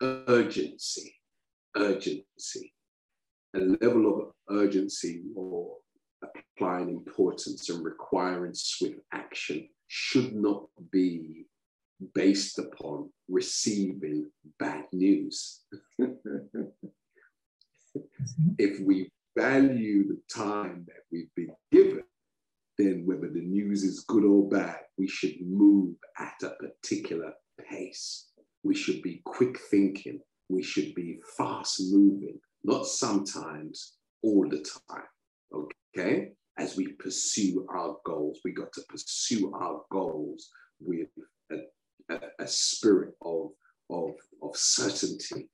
urgency, urgency, a level of urgency or applying importance and requiring swift action should not be based upon receiving bad news. Mm-hmm. if we value the time that we've been given, then whether the news is good or bad, we should move at a particular pace. We should be quick thinking. We should be fast moving, not sometimes, all the time. Okay? As we pursue our goals, we got to pursue our goals with a, a, a spirit of, of, of certainty